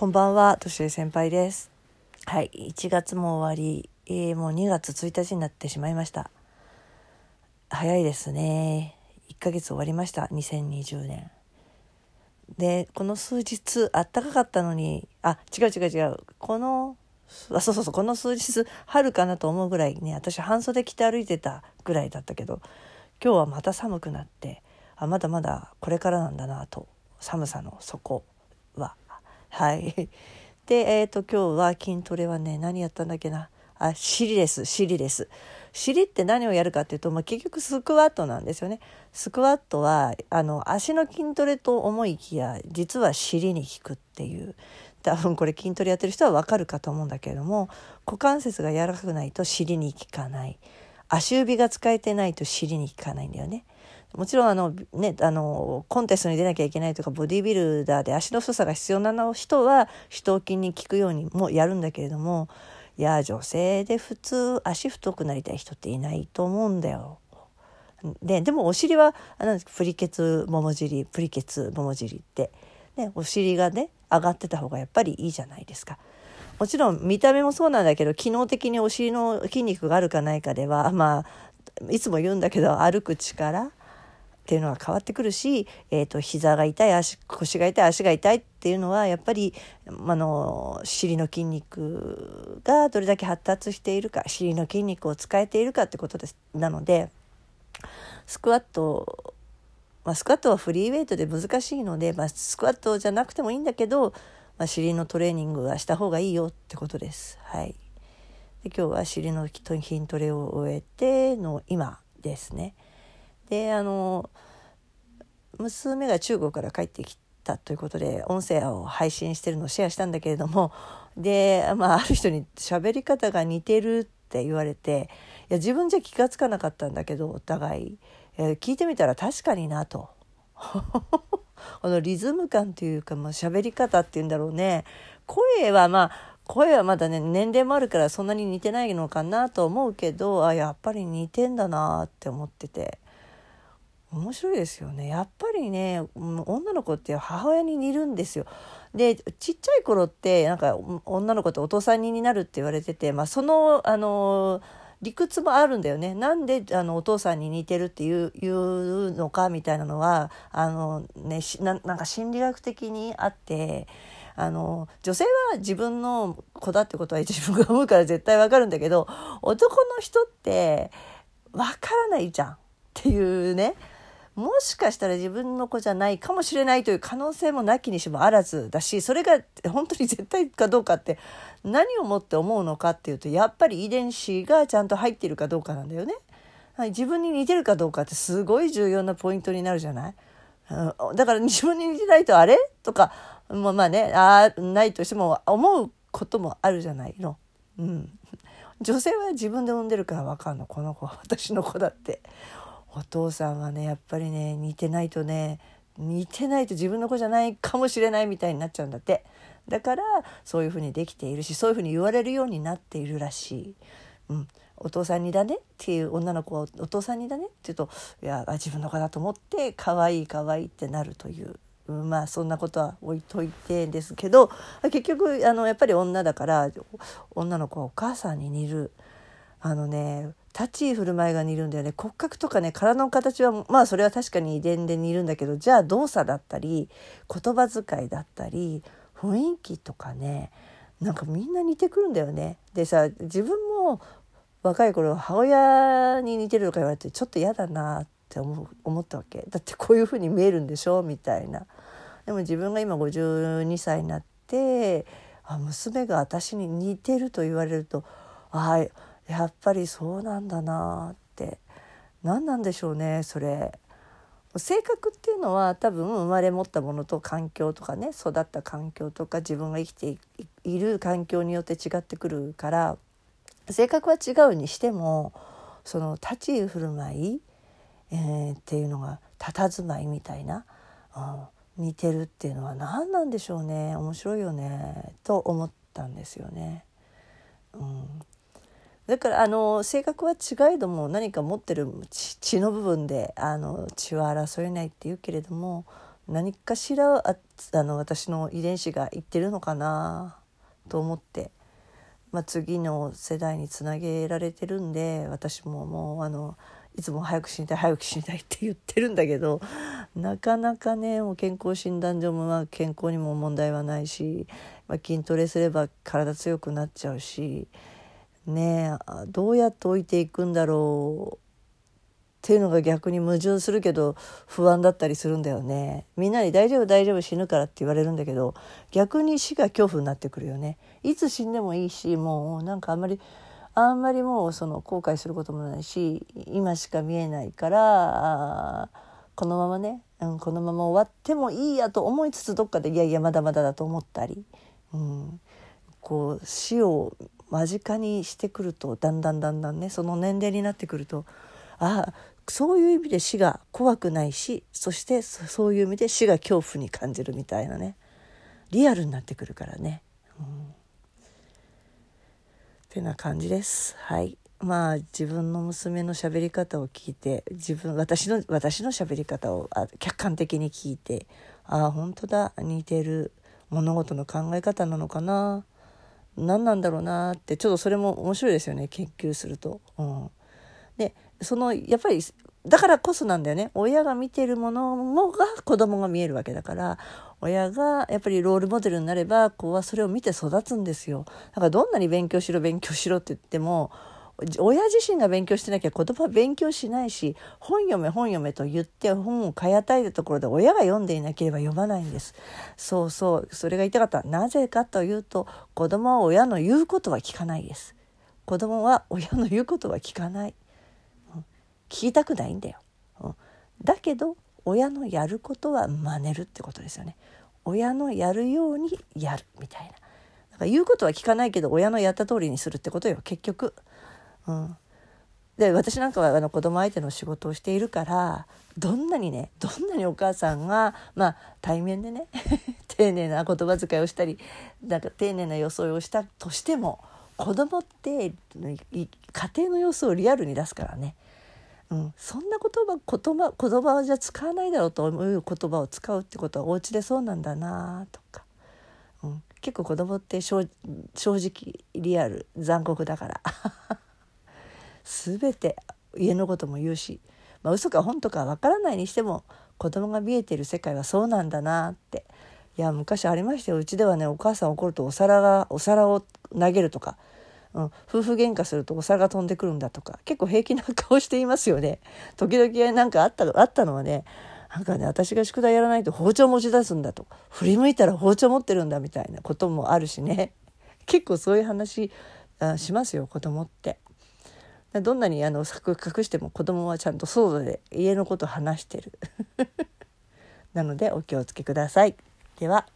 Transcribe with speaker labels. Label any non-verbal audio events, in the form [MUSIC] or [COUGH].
Speaker 1: こんばんは、としえ先輩です。はい、1月も終わり、えーもう2月1日になってしまいました。早いですね。1ヶ月終わりました、2020年。で、この数日、あったかかったのに、あ、違う違う違う、この、あ、そうそうそう、この数日、春かなと思うぐらいね、私半袖着て歩いてたぐらいだったけど、今日はまた寒くなって、あ、まだまだこれからなんだなと、寒さの底。はい。[LAUGHS] で、えっ、と、今日は筋トレはね、何やったんだっけな。あ、尻です、尻です。尻って何をやるかっていうと、まあ、結局スクワットなんですよね。スクワットは、あの、足の筋トレと思いきや、実は尻に効くっていう。多分これ筋トレやってる人はわかるかと思うんだけれども、股関節が柔らかくないと尻に効かない。足指が使えてないと尻に効かないんだよね。もちろんあの、ね、あのコンテストに出なきゃいけないとかボディービルダーで足の太さが必要な人は四頭筋に効くようにもやるんだけれどもいや女性で普通足太くなりたい人っていないと思うんだよ。ででもお尻はあなんですプリケツもも尻プリケツもも尻って、ね、お尻がね上がってた方がやっぱりいいじゃないですか。もちろん見た目もそうなんだけど機能的にお尻の筋肉があるかないかではまあいつも言うんだけど歩く力っていうのは変わってくるし、えー、と膝が痛い足腰が痛い足が痛いっていうのはやっぱりあの尻の筋肉がどれだけ発達しているか尻の筋肉を使えているかってことですなのでスクワット、まあ、スクワットはフリーウェイトで難しいので、まあ、スクワットじゃなくてもいいんだけど、まあ、尻のトレーニングはした方がいいよってことです。はい、で今日は尻の筋トレを終えての今ですね。であの娘が中国から帰ってきたということで音声を配信してるのをシェアしたんだけれどもで、まあ、ある人に喋り方が似てるって言われていや自分じゃ気が付かなかったんだけどお互い、えー聞いてみたら確かになと。[LAUGHS] このリズム感というか、まあ、喋り方っていうんだろうね声はまあ声はまだね年齢もあるからそんなに似てないのかなと思うけどあやっぱり似てんだなって思ってて面白いですよねやっぱりね女の子って母親に似るんですよ。でちっちゃい頃ってなんか女の子ってお父さん似になるって言われてて、まあ、そのあの理屈もあるんだよねなんであのお父さんに似てるっていういうのかみたいなのはあの、ね、なんか心理学的にあって。あの女性は自分の子だってことは自分が思うから絶対わかるんだけど男の人ってわからないじゃんっていうねもしかしたら自分の子じゃないかもしれないという可能性もなきにしもあらずだしそれが本当に絶対かどうかって何をもって思うのかっていうとやっぱり遺伝子がちゃんと入ってるかどうかなんだよね。はい自分に似てるかどうかってすごい重要なポイントになるじゃない、うん、だから自分に似てないとあれ？とかまあまあねあないとしても思うこともあるじゃないの。うん、女性は自分で産んでるから分かんのこの子は私の子だって。お父さんはねやっぱりね似てないとね似てないと自分の子じゃないかもしれないみたいになっちゃうんだって。だからそういうふうにできているしそういうふうに言われるようになっているらしい。うん。お父さんにだねっていう女の子はお父さんにだねって言うといや自分の子だと思って可愛い可愛いってなるという、まあそんなことは置いといてですけど結局あのやっぱり女だから女の子はお母さんに似る。あのね立ち居振る舞いが似るんだよね骨格とかね体の形はまあそれは確かに遺伝で似るんだけどじゃあ動作だったり言葉遣いだったり雰囲気とかねなんかみんな似てくるんだよね。でさ自分も若い頃母親に似てるとか言われてちょっと嫌だなって思思ったわけだってこういう風に見えるんでしょ？みたいな。でも自分が今52歳になってあ娘が私に似てると言われるとああやっぱりそうなんだなって何なんでしょうねそれ。性格っていうのは多分生まれ持ったものと環境とかね育った環境とか自分が生きている環境によって違ってくるから性格は違うにしてもその立ち居振る舞い、えー、っていうのが佇まいみたいな、うん、似てるっていうのは何なんでしょうね面白いよねと思ったんですよね。うんだからあの性格は違いども何か持ってる血の部分であの血は争えないっていうけれども何かしらああの私の遺伝子がいってるのかなと思って、まあ、次の世代につなげられてるんで私ももうあのいつも早く死にたい早く死にたいって言ってるんだけど [LAUGHS] なかなかねもう健康診断上もまあ健康にも問題はないし、まあ、筋トレすれば体強くなっちゃうしねどうやって置いていくんだろう。っていうのが逆に矛盾するけど不安だったりするんだよね。みんなに「大丈夫大丈夫死ぬから」って言われるんだけど逆に死が恐怖になってくるよね。いつ死んでもいいしもうなんかあんまりあんまりもうその後悔することもないし今しか見えないからこのままね、うん、このまま終わってもいいやと思いつつどっかでいやいやまだまだだと思ったり、うん、こう死を間近にしてくるとだんだんだんだんねその年齢になってくるとああそういう意味で死が怖くないしそしてそういう意味で死が恐怖に感じるみたいなねリアルになってくるからね。うん、ってな感じです。はいまあ自分の娘の喋り方を聞いて自分私の私の喋り方をあ客観的に聞いてああ本当だ似てる物事の考え方なのかな何なんだろうなってちょっとそれも面白いですよね研究すると。うん、でそのやっぱりだからこそなんだよね。親が見てるものもが子供が見えるわけだから親がやっぱりロールモデルになれば子はそれを見て育つんですよ。だからどんなに勉強しろ勉強しろって言っても親自身が勉強してなきゃ子供は勉強しないし本読め本読めと言って本を買い与えたところで親が読んでいなければ読まないんですそうそうそれが言いたかったなぜかというと子供は親の言うことは聞かないです子供は親の言うことは聞かない、うん、聞きたくないんだよ、うん、だけど親のやることは真似るってことですよね親のやるようにやるみたいなだか言うことは聞かないけど親のやった通りにするってことよ結局うん、で私なんかはあの子供相手の仕事をしているからどんなにねどんなにお母さんがまあ対面でね [LAUGHS] 丁寧な言葉遣いをしたりなんか丁寧な装いをしたとしても子供って家庭の様子をリアルに出すからね、うん、そんな言葉言葉言葉じゃ使わないだろうと思う言葉を使うってことはお家でそうなんだなとか、うん、結構子供って正直リアル残酷だから。全て家のことも言うし、まあ、嘘か本とかわからないにしても子供が見えてる世界はそうなんだなって。いや昔ありましたよ。うちではねお母さん怒るとお皿がお皿を投げるとか、うん、夫婦喧嘩するとお皿が飛んでくるんだとか結構平気な顔していますよね。[LAUGHS] 時々なんかあったあったのはねなんかね私が宿題やらないと包丁持ち出すんだと振り向いたら包丁持ってるんだみたいなこともあるしね。結構そういう話あしますよ子供って。どんなにあの隠しても子供はちゃんと外で家のこと話してる [LAUGHS] なのでお気をつけください。では